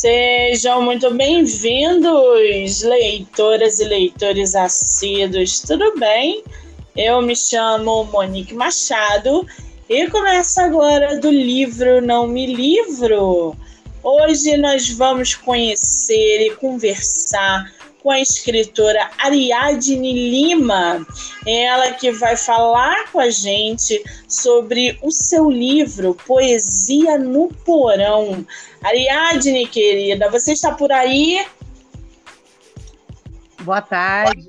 Sejam muito bem-vindos, leitoras e leitores assíduos, tudo bem? Eu me chamo Monique Machado e começa agora do livro Não Me Livro. Hoje nós vamos conhecer e conversar com a escritora Ariadne Lima, ela que vai falar com a gente sobre o seu livro Poesia no Porão. Ariadne, querida, você está por aí? Boa tarde.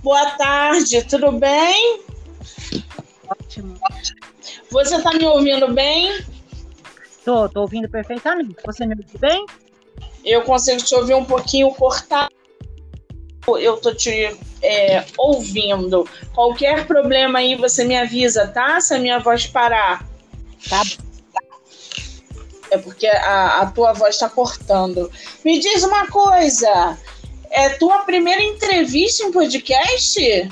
Boa tarde, tudo bem? Ótimo. Você está me ouvindo bem? Tô, tô ouvindo perfeitamente. Você me ouve bem? Eu consigo te ouvir um pouquinho cortado. Eu tô te é, ouvindo. Qualquer problema aí, você me avisa, tá? Se a minha voz parar. Tá. É porque a, a tua voz tá cortando. Me diz uma coisa. É tua primeira entrevista em podcast?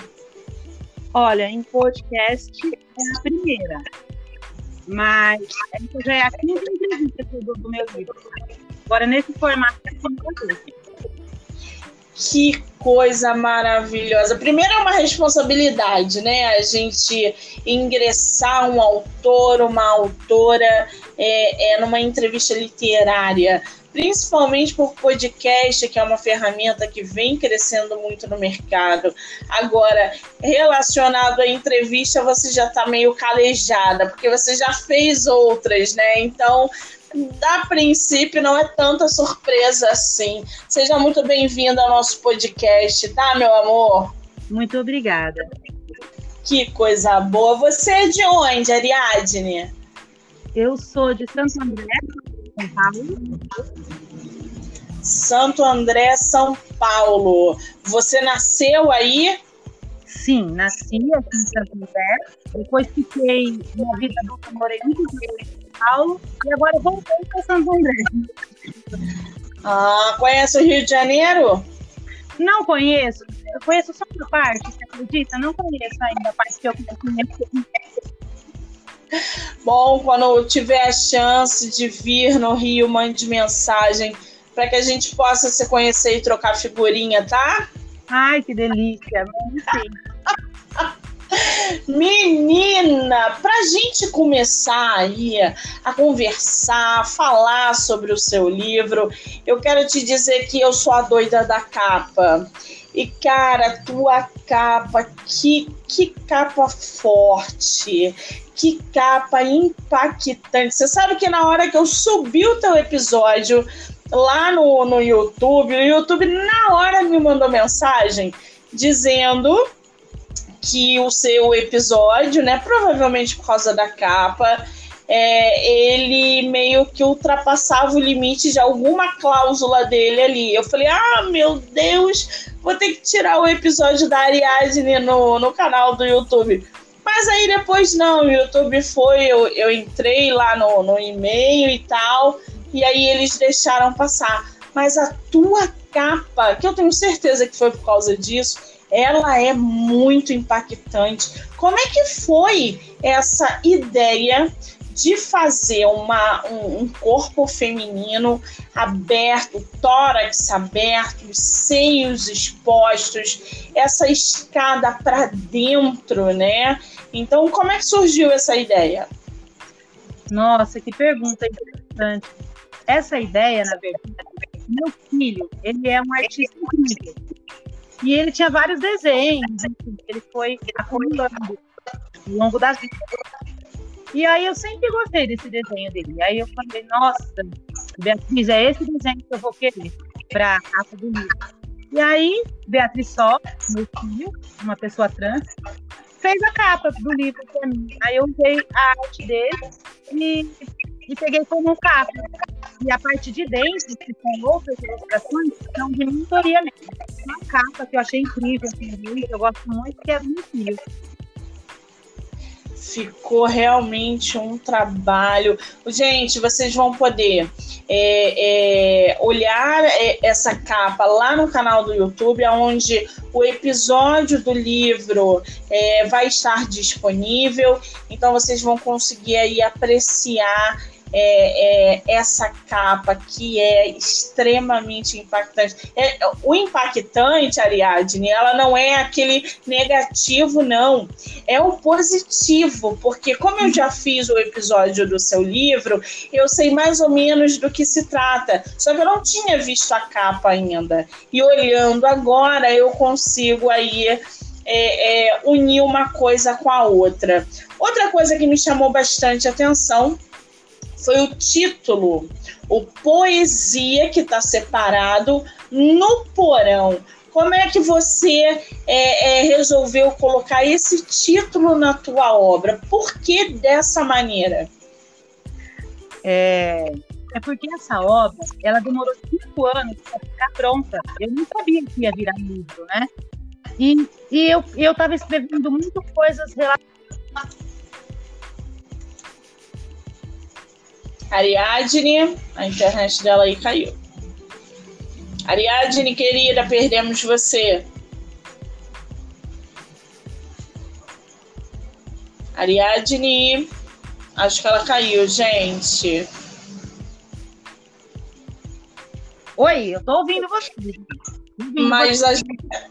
Olha, em podcast é a primeira. Mas essa já é a quinta entrevista do, do meu livro. Agora, nesse formato, é que coisa maravilhosa. Primeiro é uma responsabilidade, né? A gente ingressar um autor, uma autora é, é numa entrevista literária, principalmente por podcast, que é uma ferramenta que vem crescendo muito no mercado. Agora, relacionado à entrevista, você já está meio calejada, porque você já fez outras, né? Então, a princípio não é tanta surpresa assim. Seja muito bem-vinda ao nosso podcast, tá, meu amor? Muito obrigada. Que coisa boa. Você é de onde, Ariadne? Eu sou de Santo André, São Paulo. Santo André, São Paulo. Você nasceu aí? Sim, nasci aqui em Santo André. Depois fiquei minha vida adulta, morei muito tempo Paulo. E agora voltei para Santo André. Ah, conhece o Rio de Janeiro? Não conheço. Eu conheço só uma parte, você acredita? Não conheço ainda a parte que eu conheço. Bom, quando tiver a chance de vir no Rio, mande mensagem para que a gente possa se conhecer e trocar figurinha, tá? Ai, que delícia! Menina, pra gente começar aí a conversar, a falar sobre o seu livro, eu quero te dizer que eu sou a doida da capa. E cara, tua capa, que, que capa forte, que capa impactante. Você sabe que na hora que eu subi o teu episódio lá no, no YouTube, o YouTube na hora me mandou mensagem dizendo que o seu episódio, né, provavelmente por causa da capa, é, ele meio que ultrapassava o limite de alguma cláusula dele ali. Eu falei, ah, meu Deus, vou ter que tirar o episódio da Ariadne no, no canal do YouTube. Mas aí depois não, o YouTube foi, eu, eu entrei lá no, no e-mail e tal, e aí eles deixaram passar. Mas a tua capa, que eu tenho certeza que foi por causa disso, ela é muito impactante. Como é que foi essa ideia de fazer uma, um, um corpo feminino aberto, tórax aberto, seios expostos, essa escada para dentro, né? Então, como é que surgiu essa ideia? Nossa, que pergunta interessante essa ideia, na verdade, meu filho, ele é um artista incrível. E ele tinha vários desenhos, ele foi acumulando ao longo da vida. E aí eu sempre gostei desse desenho dele. E aí eu falei, nossa, Beatriz, é esse desenho que eu vou querer para a capa do livro. E aí, Beatriz Só, meu filho, uma pessoa trans, fez a capa do livro para mim. Aí eu usei a arte dele e, e peguei como um capa. E a parte de dentro, que tem outras ilustrações, são de mentoria mesmo. Uma capa que eu achei incrível, assim, eu gosto muito, que é filho. Ficou realmente um trabalho. Gente, vocês vão poder é, é, olhar é, essa capa lá no canal do YouTube, onde o episódio do livro é, vai estar disponível. Então vocês vão conseguir aí apreciar é, é, essa capa que é extremamente impactante. É, o impactante, Ariadne, ela não é aquele negativo, não. É o positivo, porque como eu já fiz o episódio do seu livro, eu sei mais ou menos do que se trata. Só que eu não tinha visto a capa ainda. E olhando agora, eu consigo aí é, é, unir uma coisa com a outra. Outra coisa que me chamou bastante atenção foi o título, o Poesia, que está separado no porão. Como é que você é, é, resolveu colocar esse título na tua obra? Por que dessa maneira? É, é porque essa obra, ela demorou cinco anos para ficar pronta. Eu não sabia que ia virar livro, né? E, e eu estava escrevendo muito coisas relacionadas Ariadne, a internet dela aí caiu. Ariadne, querida, perdemos você. Ariadne, acho que ela caiu, gente. Oi, eu tô ouvindo você. Mas a,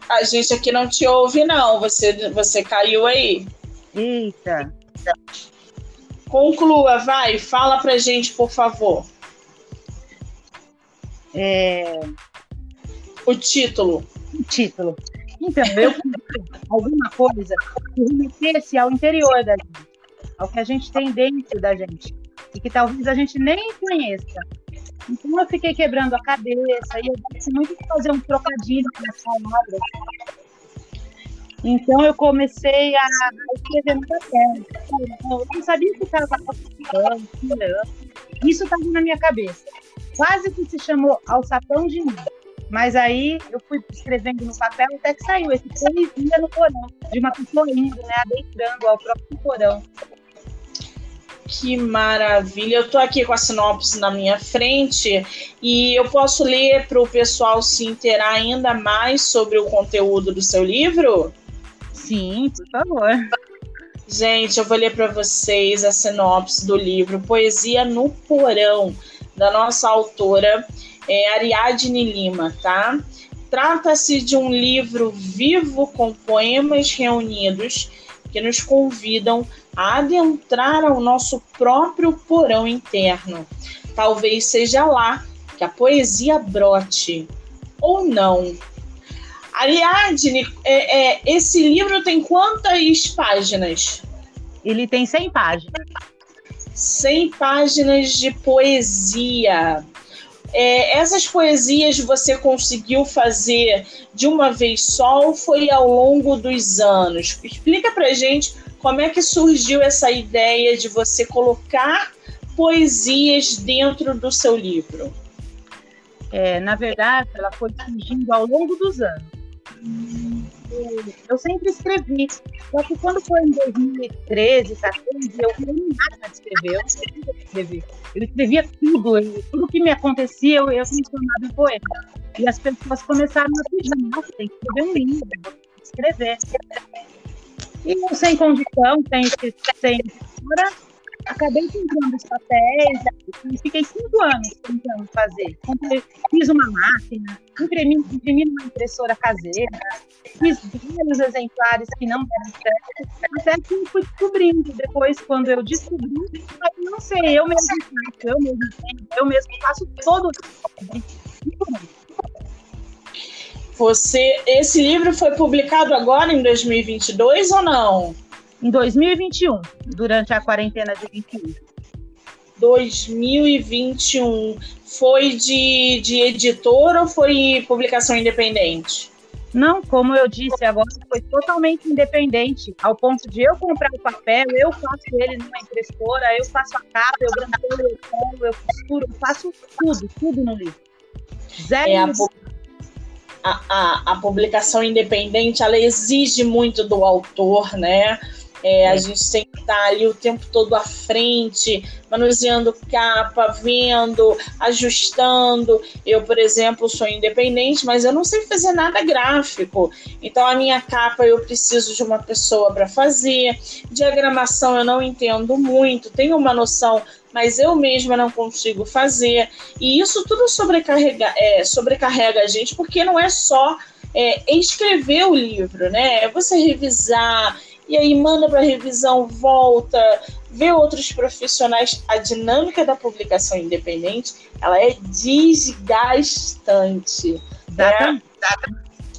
a, gente aqui não te ouve, não. Você, você caiu aí. Eita. Conclua, vai, fala pra gente, por favor. É... O título. O título. Então, eu alguma coisa que remetesse ao interior da gente, ao que a gente tem dentro da gente, e que talvez a gente nem conheça. Então eu fiquei quebrando a cabeça, e eu gosto muito fazer um trocadilho com as palavras, então eu comecei a escrever no papel. Eu não sabia que estava Isso estava na minha cabeça. Quase que se chamou Alçapão de Mim. Mas aí eu fui escrevendo no papel até que saiu esse poesia no porão, de uma pessoa indo, né, adentrando ao próprio porão. Que maravilha! Eu estou aqui com a sinopse na minha frente e eu posso ler para o pessoal se inteirar ainda mais sobre o conteúdo do seu livro? Sim, por favor. Gente, eu vou ler para vocês a sinopse do livro Poesia no Porão, da nossa autora é, Ariadne Lima, tá? Trata-se de um livro vivo com poemas reunidos que nos convidam a adentrar ao nosso próprio porão interno. Talvez seja lá que a poesia brote, ou não. Ariadne, é, é, esse livro tem quantas páginas? Ele tem 100 páginas. 100 páginas de poesia. É, essas poesias você conseguiu fazer de uma vez só ou foi ao longo dos anos? Explica pra gente como é que surgiu essa ideia de você colocar poesias dentro do seu livro. É, na verdade, ela foi surgindo ao longo dos anos eu sempre escrevi. Só que quando foi em 2013, 2014, eu não nada de escrever. Eu não escrever. Eu escrevia tudo, tudo que me acontecia, eu, eu transformava em poema. E as pessoas começaram a pedir, nossa, tem que escrever um livro, escrever. E sem condição, sem, sem escritura, acabei comprando os papéis e fiquei cinco anos tentando fazer. Fiz uma máquina, imprimi, imprimi numa impressora caseira, fiz vários exemplares que não deram certo, até que fui descobrindo. Depois, quando eu descobri, não sei, eu mesmo faço, eu mesmo tenho, eu mesmo faço todo você, esse livro foi publicado agora em 2022 ou não? Em 2021, durante a quarentena de 21. 2021. Foi de, de editor ou foi publicação independente? Não, como eu disse agora, foi totalmente independente, ao ponto de eu comprar o papel, eu faço ele numa impressora, eu faço a capa, eu granulho, eu colo, eu costuro, eu faço tudo, tudo no livro. Zero é a, a, a, publicação independente, ela exige muito do autor, né? É, a gente tem que estar ali o tempo todo à frente, manuseando capa, vendo, ajustando. Eu, por exemplo, sou independente, mas eu não sei fazer nada gráfico. Então, a minha capa eu preciso de uma pessoa para fazer. Diagramação eu não entendo muito, tenho uma noção mas eu mesma não consigo fazer. E isso tudo sobrecarrega, é, sobrecarrega a gente, porque não é só é, escrever o livro, né? É você revisar, e aí manda para revisão, volta, vê outros profissionais. A dinâmica da publicação independente, ela é desgastante. Né?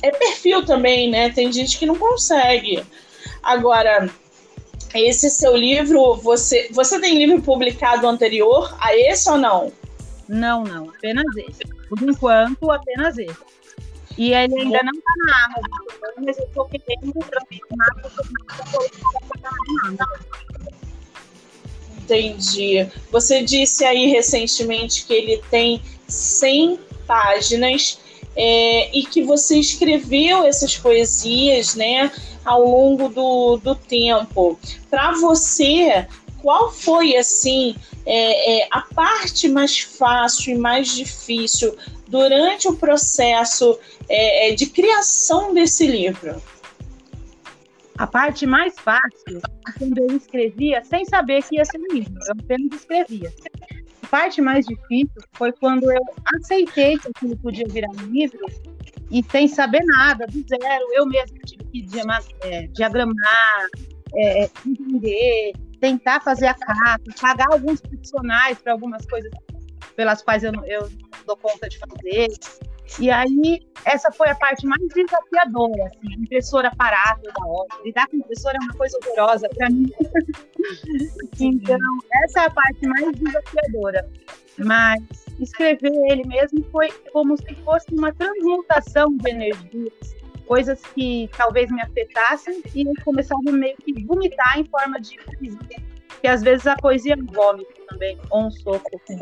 É perfil também, né? Tem gente que não consegue. Agora, esse seu livro, você, você tem livro publicado anterior a esse ou não? Não, não, apenas esse. Por enquanto, apenas esse. E ele ainda não está na Amazon, mas eu estou querendo transformar Entendi. Você disse aí recentemente que ele tem 100 páginas é, e que você escreveu essas poesias, né, ao longo do, do tempo. Para você, qual foi assim é, é, a parte mais fácil e mais difícil durante o processo é, é, de criação desse livro? A parte mais fácil quando eu escrevia sem saber que ia ser um livro, eu apenas escrevia. A parte mais difícil foi quando eu aceitei que aquilo podia virar um livro e sem saber nada, do zero, eu mesma tive que é, diagramar, é, entender, tentar fazer a capa, pagar alguns profissionais para algumas coisas pelas quais eu, eu dou conta de fazer. E aí, essa foi a parte mais desafiadora, assim, impressora parada da hora. Lidar com impressora é uma coisa horrorosa para mim. então, essa é a parte mais desafiadora. Mas escrever ele mesmo foi como se fosse uma transmutação de energias, coisas que talvez me afetassem e eu começava meio que vomitar em forma de poesia. Que às vezes a poesia é um vômito também, ou um sopro. Assim.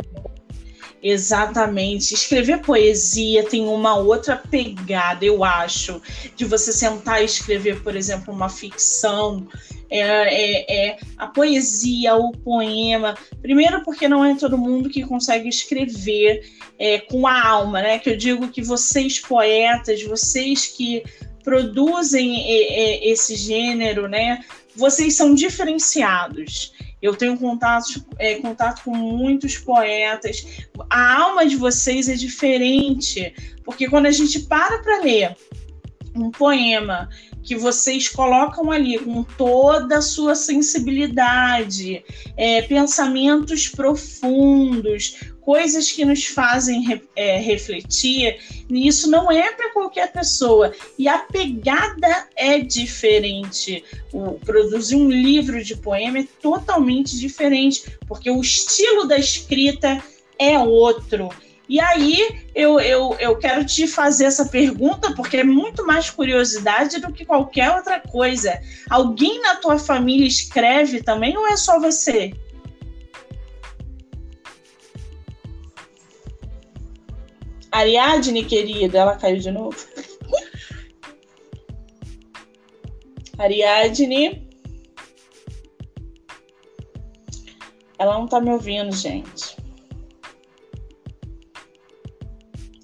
Exatamente. Escrever poesia tem uma outra pegada, eu acho, de você sentar e escrever, por exemplo, uma ficção. É, é, é, a poesia, o poema. Primeiro, porque não é todo mundo que consegue escrever é, com a alma, né? Que eu digo que vocês, poetas, vocês que produzem é, é, esse gênero, né? Vocês são diferenciados. Eu tenho contato, é, contato com muitos poetas. A alma de vocês é diferente, porque quando a gente para para ler um poema que vocês colocam ali com toda a sua sensibilidade, é, pensamentos profundos, coisas que nos fazem é, refletir, e isso não é para qualquer pessoa. E a pegada é diferente. O, produzir um livro de poema é totalmente diferente, porque o estilo da escrita é outro. E aí eu, eu, eu quero te fazer essa pergunta, porque é muito mais curiosidade do que qualquer outra coisa. Alguém na tua família escreve também ou é só você? Ariadne, querida, ela caiu de novo. Ariadne. Ela não tá me ouvindo, gente.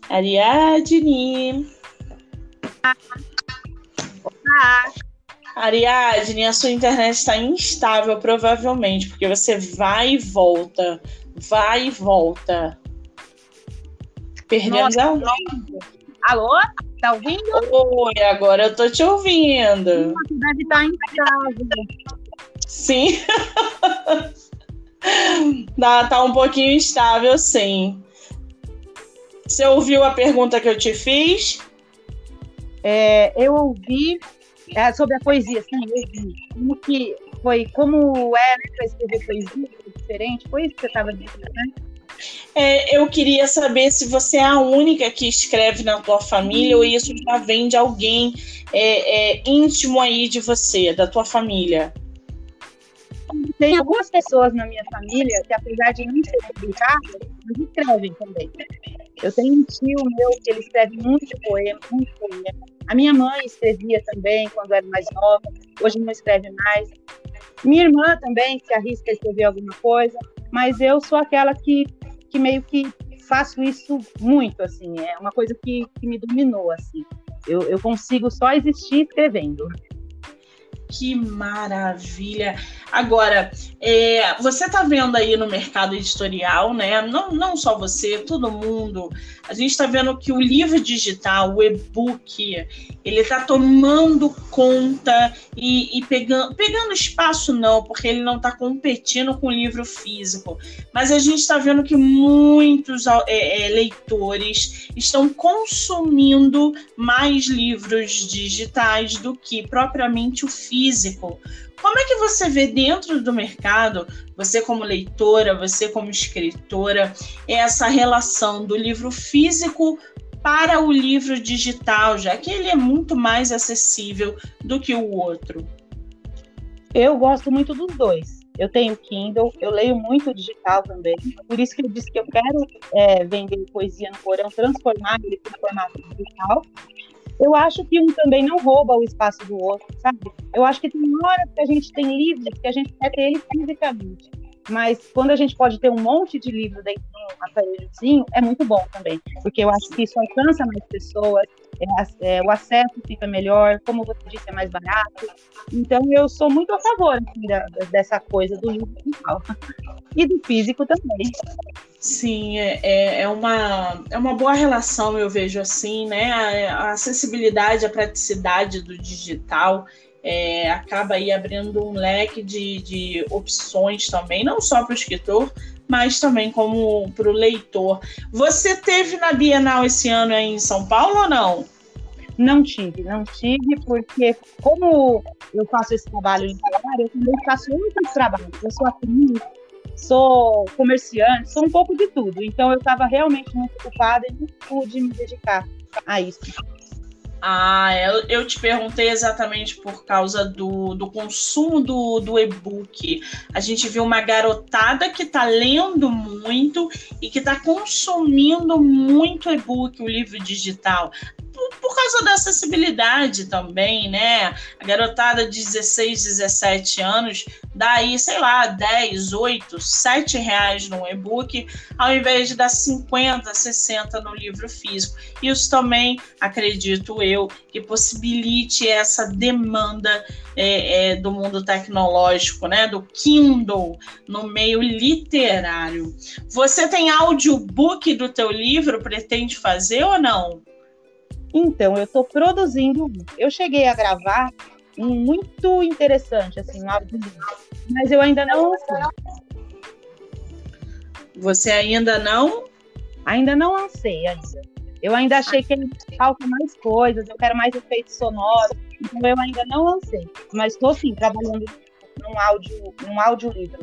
Ariadne. Olá. Ariadne, a sua internet está instável, provavelmente, porque você vai e volta, vai e volta. Perdemos a Alô? Tá ouvindo? Oi, agora eu tô te ouvindo. Você deve estar em casa. Sim. tá, tá um pouquinho instável, sim. Você ouviu a pergunta que eu te fiz? É, eu ouvi é, sobre a poesia, sim, eu ouvi. Como que foi, como é né, para escrever poesia, diferente, foi isso que você estava dizendo, né? É, eu queria saber se você é a única que escreve na tua família ou isso já vem de alguém é, é, íntimo aí de você, da tua família. Tem algumas pessoas na minha família que, apesar de não ser publicadas, escrevem também. Eu tenho um tio meu que ele escreve muito poema, muito poema. A minha mãe escrevia também quando era mais nova, hoje não escreve mais. Minha irmã também se arrisca a escrever alguma coisa, mas eu sou aquela que, que meio que faço isso muito, assim, é uma coisa que, que me dominou, assim. Eu, eu consigo só existir escrevendo. Que maravilha! Agora, é, você está vendo aí no mercado editorial, né? Não, não só você, todo mundo. A gente está vendo que o livro digital, o e-book, ele está tomando conta e, e, pegando, pegando espaço, não, porque ele não está competindo com o livro físico. Mas a gente está vendo que muitos é, é, leitores estão consumindo mais livros digitais do que propriamente o físico. Como é que você vê dentro do mercado, você como leitora, você como escritora, essa relação do livro físico para o livro digital, já que ele é muito mais acessível do que o outro? Eu gosto muito dos dois. Eu tenho Kindle, eu leio muito digital também. Por isso que eu disse que eu quero é, vender poesia no porão, transformar ele em formato digital eu acho que um também não rouba o espaço do outro, sabe? Eu acho que tem horas que a gente tem livros que a gente quer ter ele fisicamente. Mas quando a gente pode ter um monte de livro dentro de um aparelhozinho, é muito bom também. Porque eu acho que isso alcança mais pessoas, é, é, o acesso fica melhor, como você disse, é mais barato. Então eu sou muito a favor assim, da, dessa coisa do livro digital. E do físico também. Sim, é, é, é, uma, é uma boa relação, eu vejo assim, né? A, a acessibilidade, a praticidade do digital é, acaba aí abrindo um leque de, de opções também, não só para o escritor, mas também como para o leitor. Você teve na Bienal esse ano aí em São Paulo ou não? Não tive, não tive, porque como eu faço esse trabalho literário, eu também faço outros trabalhos. Eu sou atriz, sou comerciante, sou um pouco de tudo. Então eu estava realmente muito ocupada e não pude me dedicar a isso. Ah, eu, eu te perguntei exatamente por causa do, do consumo do, do e-book. A gente viu uma garotada que está lendo muito e que está consumindo muito e-book, o livro digital por, causa da acessibilidade também, né? A garotada de 16, 17 anos dá aí, sei lá, 10, 8, 7 reais no e-book, ao invés de dar 50, 60 no livro físico. Isso também, acredito eu, que possibilite essa demanda é, é, do mundo tecnológico, né? Do Kindle no meio literário. Você tem audiobook do teu livro? Pretende fazer ou não? Então, eu estou produzindo um. Eu cheguei a gravar um muito interessante, assim, um áudio, mas eu ainda não. Você ainda não? Ainda não lancei ainda. Eu ainda achei que falta mais coisas, eu quero mais efeitos sonoros, então eu ainda não lancei. Mas estou sim trabalhando num áudio, num audiolivro.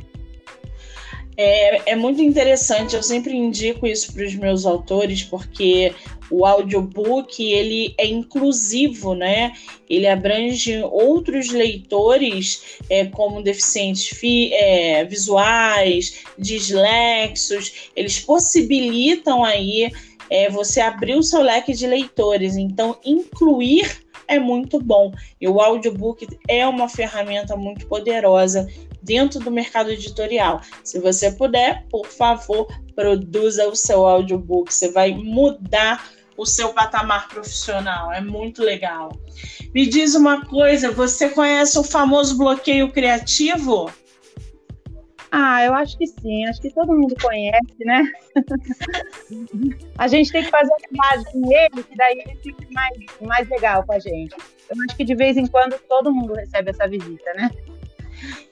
É, é muito interessante, eu sempre indico isso para os meus autores, porque o audiobook ele é inclusivo, né? Ele abrange outros leitores, é, como deficientes fi, é, visuais, dislexos, eles possibilitam aí é, você abrir o seu leque de leitores. Então, incluir é muito bom. E o audiobook é uma ferramenta muito poderosa dentro do mercado editorial. Se você puder, por favor, produza o seu audiobook. Você vai mudar o seu patamar profissional. É muito legal. Me diz uma coisa: você conhece o famoso bloqueio criativo? Ah, eu acho que sim, acho que todo mundo conhece, né? a gente tem que fazer amizade com ele, que daí ele fica mais, mais legal com a gente. Eu acho que de vez em quando todo mundo recebe essa visita, né?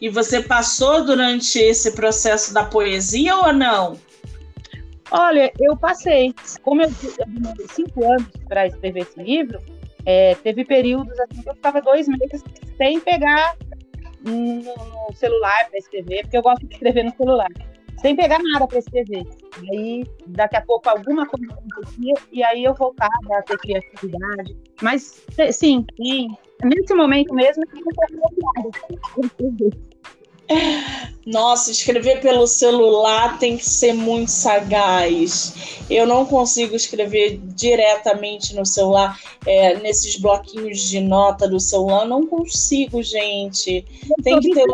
E você passou durante esse processo da poesia ou não? Olha, eu passei. Como eu, eu demorei cinco anos para escrever esse livro, é, teve períodos assim que eu ficava dois meses sem pegar no, no celular para escrever, porque eu gosto de escrever no celular, sem pegar nada para escrever. Aí, daqui a pouco, alguma coisa acontecia e aí eu voltava a ter criatividade. Mas, sim, sim. Nesse momento mesmo, eu Nossa, escrever pelo celular tem que ser muito sagaz. Eu não consigo escrever diretamente no celular, é, nesses bloquinhos de nota do celular. Não consigo, gente. Tem que ter.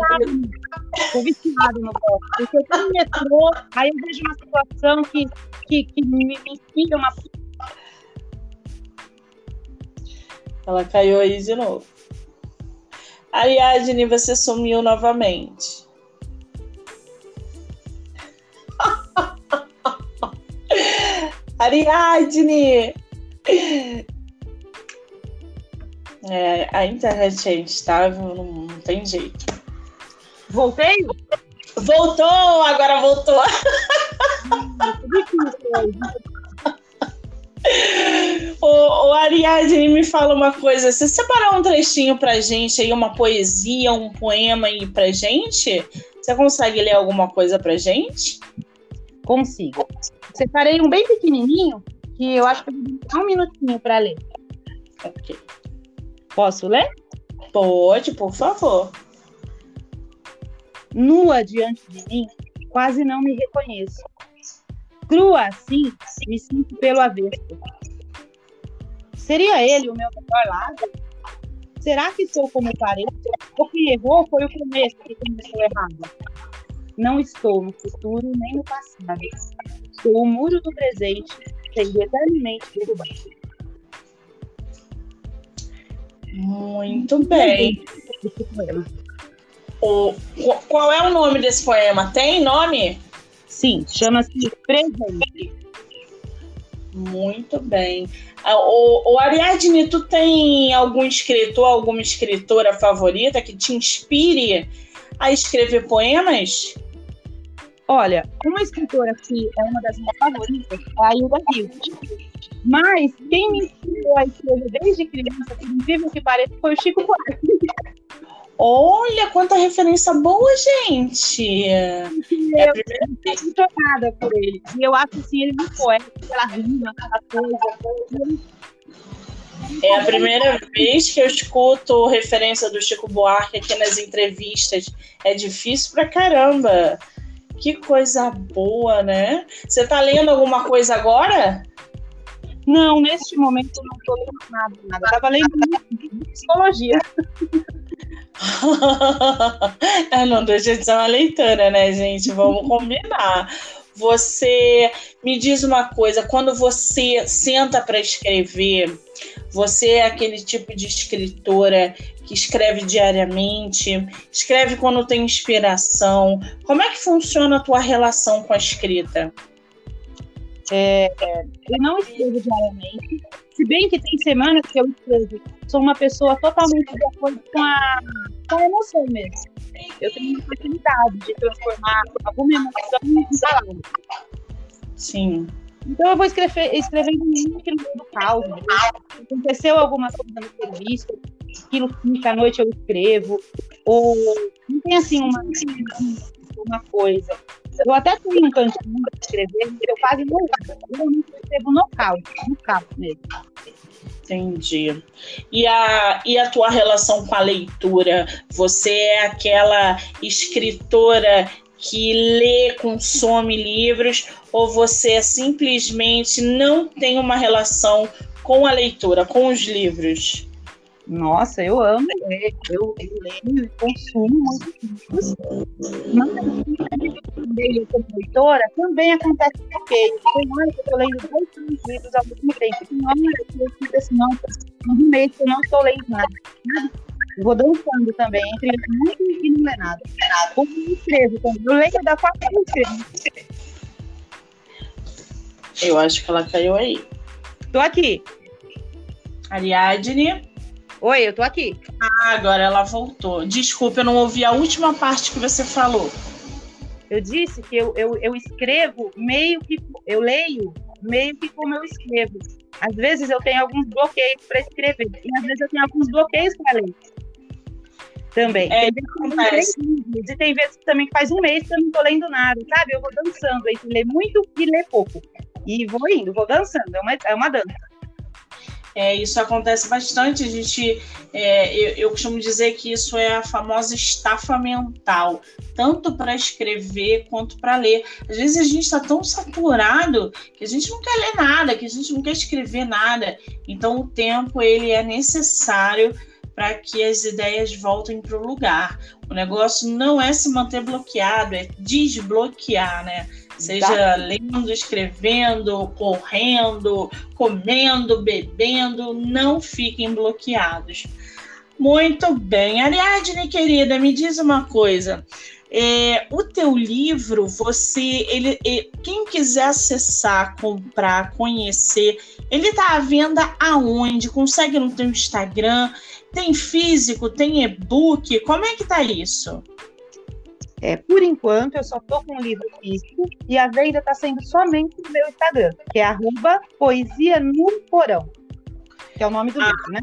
Estou viciado no. Porque eu tô no metrô, aí eu vejo uma situação que, que, que me inspira uma. Ela caiu aí de novo. Ariadne, você sumiu novamente. Ariadne! É, a internet é instável, não, não tem jeito. Voltei? Voltou! Agora voltou! o, Ariadne me fala uma coisa. Você separou um trechinho pra gente aí, uma poesia, um poema aí pra gente? Você consegue ler alguma coisa pra gente? Consigo. Separei um bem pequenininho, que eu acho que eu um minutinho para ler. Ok. Posso ler? Pode, por favor. Nua diante de mim, quase não me reconheço. Crua assim, me sinto pelo avesso. Seria ele o meu melhor lado? Será que sou como pareço? O que errou foi o começo que começou errado. Não estou no futuro nem no passado. Sou o muro do presente, sendo eternamente derrubado. Muito bem. O, qual é o nome desse poema? Tem nome? Sim, chama-se Presente. Muito bem. Ah, o, o Ariadne, tu tem algum escritor, alguma escritora favorita que te inspire a escrever poemas? Olha, uma escritora que é uma das minhas favoritas é a Hilda Hilst. Mas quem me ensinou a escrever desde criança, por incrível que pareça, foi o Chico Buarque. Olha quanta referência boa, gente! É eu estou chocada por ele. E eu acho assim, ele muito poeta, pela rima, pela coisa. É a primeira vez que eu escuto referência do Chico Buarque aqui nas entrevistas. É difícil pra caramba. Que coisa boa, né? Você tá lendo alguma coisa agora? Não, neste momento eu não estou lendo nada, nada. Eu tava lendo psicologia. é, não deixa de ser uma leitura, né, gente? Vamos combinar. Você me diz uma coisa, quando você senta para escrever, você é aquele tipo de escritora que escreve diariamente, escreve quando tem inspiração. Como é que funciona a tua relação com a escrita? É, é, eu não escrevo diariamente, se bem que tem semanas que eu escrevo. Sou uma pessoa totalmente de acordo com a, com a emoção mesmo. Eu tenho facilidade de transformar alguma emoção em palavras. Sim. Então eu vou escrever, escrevendo muito aquilo do caos. Né? Aconteceu alguma coisa no serviço, aquilo fica, à noite eu escrevo. Ou não tem assim uma, uma coisa. Eu até tenho um cantinho para escrever, eu quase não. Eu escrevo no caos, no caos mesmo. Entendi. E a, e a tua relação com a leitura? Você é aquela escritora que lê, consome livros, ou você simplesmente não tem uma relação com a leitura, com os livros? Nossa, eu amo ler, eu, eu leio e consumo muitos livros, mas leio como leitora também acontece porque tem hora que eu estou lendo dois livros ao mesmo tempo, tem hora que eu fico assim, não, um mês que eu não estou lendo nada, vou dançando também, entre muito e não é nada. Como eu escrevo, quando eu leio da forma que eu escrevo. Eu acho que ela caiu aí. Tô aqui. Ariadne. Oi, eu tô aqui. Ah, agora ela voltou. Desculpa, eu não ouvi a última parte que você falou. Eu disse que eu, eu, eu escrevo meio que. Eu leio meio que como eu escrevo. Às vezes eu tenho alguns bloqueios para escrever, e às vezes eu tenho alguns bloqueios para ler. Também. É, tem e tem vezes também que faz um mês que eu não tô lendo nada, sabe? Eu vou dançando entre ler muito e ler pouco. E vou indo, vou dançando, é uma, é uma dança. É, isso acontece bastante. A gente, é, eu, eu, costumo dizer que isso é a famosa estafa mental, tanto para escrever quanto para ler. Às vezes a gente está tão saturado que a gente não quer ler nada, que a gente não quer escrever nada. Então o tempo ele é necessário para que as ideias voltem para o lugar. O negócio não é se manter bloqueado, é desbloquear, né? Seja lendo, escrevendo, correndo, comendo, bebendo, não fiquem bloqueados. Muito bem. Ariadne, querida, me diz uma coisa. É, o teu livro, você, ele, ele, quem quiser acessar, comprar, conhecer, ele está à venda aonde? Consegue no teu Instagram? Tem físico? Tem e-book? Como é que tá isso? É, por enquanto, eu só estou com o livro físico e a venda está sendo somente no meu Instagram, que é arroba poesia no porão, que é o nome do ah, livro, né?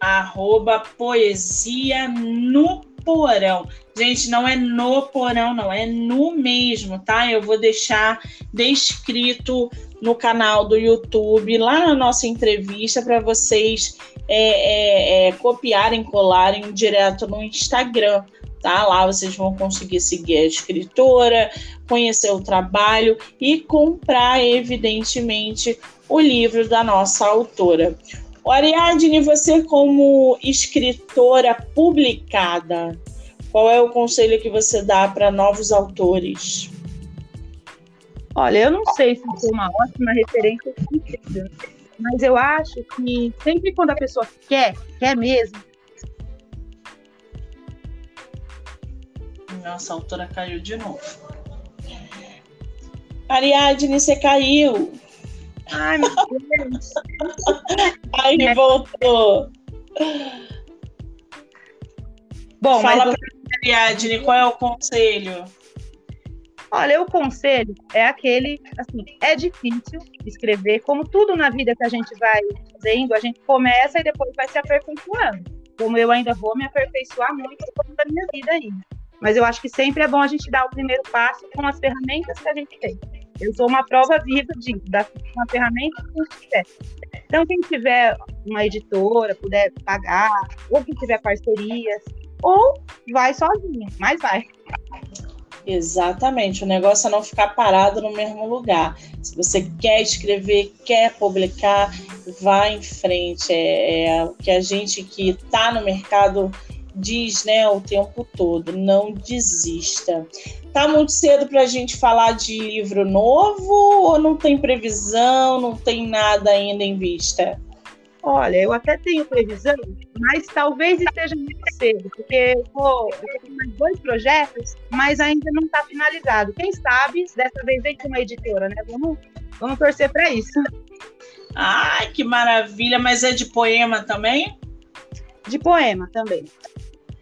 Arroba poesia no porão. Gente, não é no porão, não, é no mesmo, tá? Eu vou deixar descrito no canal do YouTube, lá na nossa entrevista, para vocês é, é, é, copiarem, colarem direto no Instagram tá? Lá vocês vão conseguir seguir a escritora, conhecer o trabalho e comprar, evidentemente, o livro da nossa autora. Ariadne, você como escritora publicada, qual é o conselho que você dá para novos autores? Olha, eu não sei se foi uma ótima referência, mas eu acho que sempre quando a pessoa quer, quer mesmo, Nossa, a autora caiu de novo. Ariadne, você caiu. Ai, meu Deus. Aí é. voltou. Bom, Fala mas... pra Ariadne, qual é o conselho? Olha, o conselho é aquele, assim, é difícil escrever, como tudo na vida que a gente vai fazendo, a gente começa e depois vai se aperfeiçoando. Como eu ainda vou me aperfeiçoar muito ao longo da minha vida ainda. Mas eu acho que sempre é bom a gente dar o primeiro passo com as ferramentas que a gente tem. Eu sou uma prova viva de da uma ferramenta que a gente tiver. Então, quem tiver uma editora, puder pagar, ou quem tiver parcerias, ou vai sozinho, mas vai. Exatamente, o negócio é não ficar parado no mesmo lugar. Se você quer escrever, quer publicar, vá em frente. É, é o que a gente que está no mercado diz né, o tempo todo: não desista. Tá muito cedo para a gente falar de livro novo ou não tem previsão, não tem nada ainda em vista? Olha, eu até tenho previsão, mas talvez esteja muito cedo, porque eu, vou, eu tenho mais dois projetos, mas ainda não está finalizado. Quem sabe, dessa vez vem com uma editora, né? Vamos, vamos torcer para isso. Ai, que maravilha! Mas é de poema também? De poema também.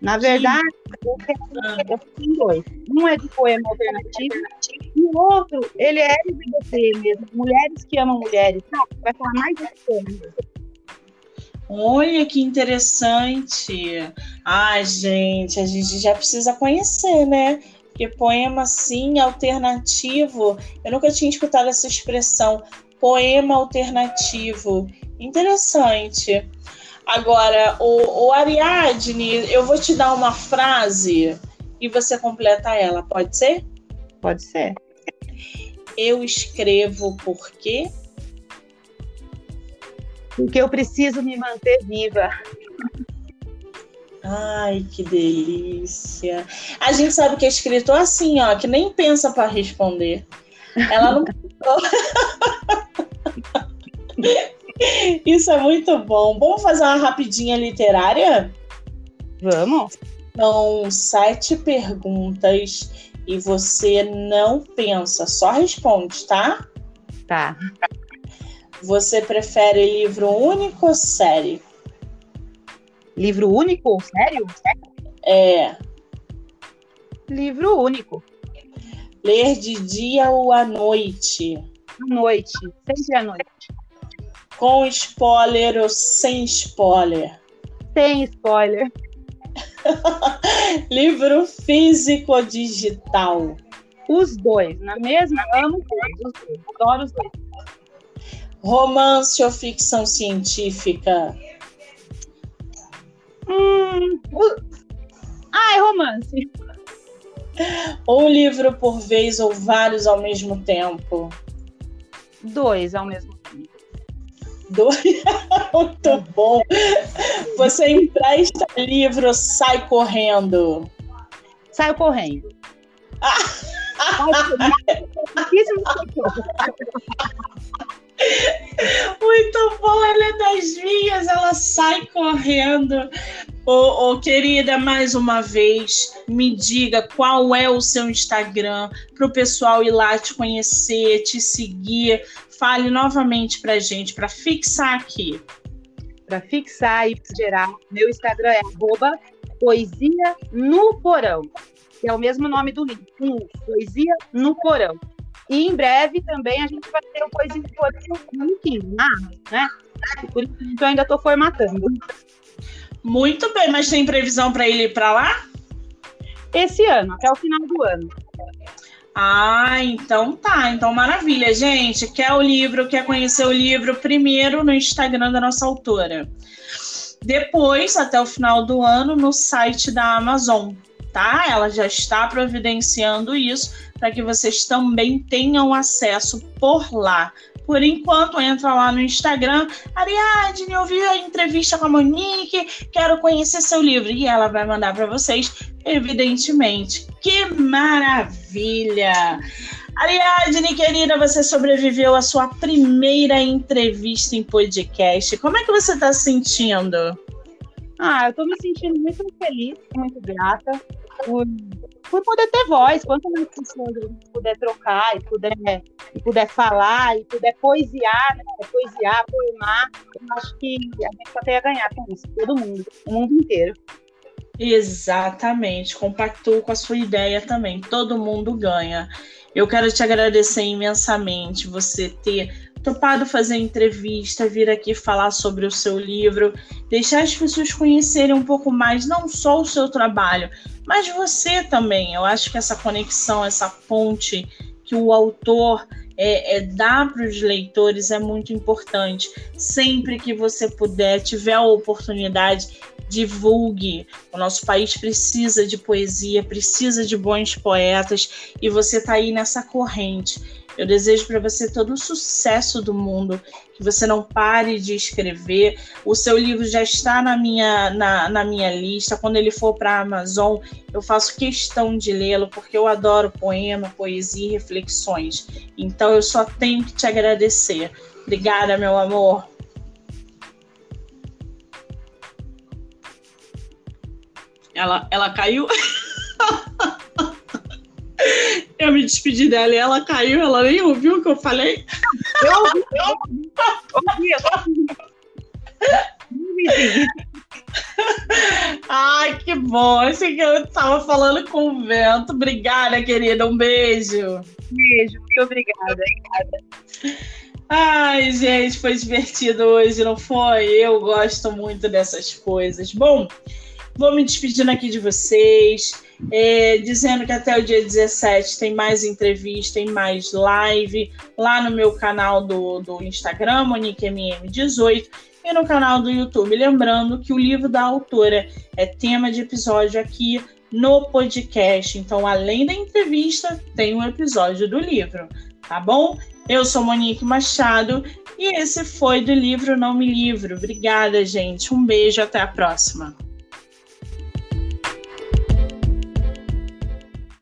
Na verdade, eu tenho dois. Um é de poema alternativo e o outro, ele é LGBT mesmo. Mulheres que amam mulheres. Não, vai falar mais desse poema. Olha que interessante. Ai, gente, a gente já precisa conhecer, né? Porque poema, sim, alternativo. Eu nunca tinha escutado essa expressão. Poema alternativo. Interessante. Agora, o, o Ariadne, eu vou te dar uma frase e você completa ela, pode ser? Pode ser. Eu escrevo porque. Porque eu preciso me manter viva. Ai, que delícia. A gente sabe que é escritor assim, ó, que nem pensa para responder. Ela não. Isso é muito bom. Vamos fazer uma rapidinha literária? Vamos. São sete perguntas e você não pensa, só responde, tá? Tá. Você prefere livro único ou série? Livro único ou sério? É. Livro único. Ler de dia ou à noite? À noite, sempre à noite. Com spoiler ou sem spoiler? Sem spoiler. Livro físico ou digital? Os dois, na mesma, amo os dois, adoro os dois. Romance ou ficção científica? Hum, ah, é romance. Um livro por vez ou vários ao mesmo tempo? Dois ao mesmo Dois? Muito bom. Você empresta livro, sai correndo. Saio correndo. Muito bom, ela é das minhas, ela sai correndo. Ô, ô, querida, mais uma vez, me diga qual é o seu Instagram para o pessoal ir lá te conhecer, te seguir. Fale novamente para gente, para fixar aqui. Para fixar e gerar, meu Instagram é arroba poesia no porão, que é o mesmo nome do livro, Poesia no Porão. E em breve também a gente vai ter o Poesia no Porão no né? Por enquanto eu ainda estou formatando. Muito bem, mas tem previsão para ele ir para lá? Esse ano, até o final do ano. Ah, então tá. Então, maravilha. Gente, quer o livro, quer conhecer o livro, primeiro no Instagram da nossa autora. Depois, até o final do ano, no site da Amazon, tá? Ela já está providenciando isso para que vocês também tenham acesso por lá. Por enquanto, entra lá no Instagram. Ariadne, eu vi a entrevista com a Monique, quero conhecer seu livro. E ela vai mandar para vocês, evidentemente. Que maravilha! Ariadne, querida, você sobreviveu à sua primeira entrevista em podcast. Como é que você está se sentindo? Ah, eu estou me sentindo muito feliz, muito grata por por poder ter voz, quanto mais pessoas puder trocar e puder, puder falar e puder poesiar, né? poesiar, poemar, eu acho que a gente só tem a ganhar com isso, todo mundo, o mundo inteiro. Exatamente, compactuo com a sua ideia também, todo mundo ganha. Eu quero te agradecer imensamente você ter topado fazer entrevista, vir aqui falar sobre o seu livro, deixar as pessoas conhecerem um pouco mais, não só o seu trabalho, mas você também. Eu acho que essa conexão, essa ponte que o autor é, é, dá para os leitores é muito importante. Sempre que você puder, tiver a oportunidade, divulgue. O nosso país precisa de poesia, precisa de bons poetas e você está aí nessa corrente. Eu desejo para você todo o sucesso do mundo, que você não pare de escrever. O seu livro já está na minha, na, na minha lista. Quando ele for para a Amazon, eu faço questão de lê-lo, porque eu adoro poema, poesia e reflexões. Então eu só tenho que te agradecer. Obrigada, meu amor. Ela, ela caiu. Eu me despedi dela e ela caiu, ela nem ouviu o que eu falei. Eu ouvi, eu ouvi, eu ouvi. Ai, que bom. Achei que eu estava falando com o vento. Obrigada, querida. Um beijo. Beijo, muito obrigada. Ai, gente, foi divertido hoje, não foi? Eu gosto muito dessas coisas. Bom, vou me despedindo aqui de vocês é, dizendo que até o dia 17 tem mais entrevista, tem mais live lá no meu canal do, do Instagram, MoniqueMM18, e no canal do YouTube. Lembrando que o livro da autora é tema de episódio aqui no podcast. Então, além da entrevista, tem um episódio do livro, tá bom? Eu sou Monique Machado e esse foi do livro Não Me Livro. Obrigada, gente. Um beijo, até a próxima.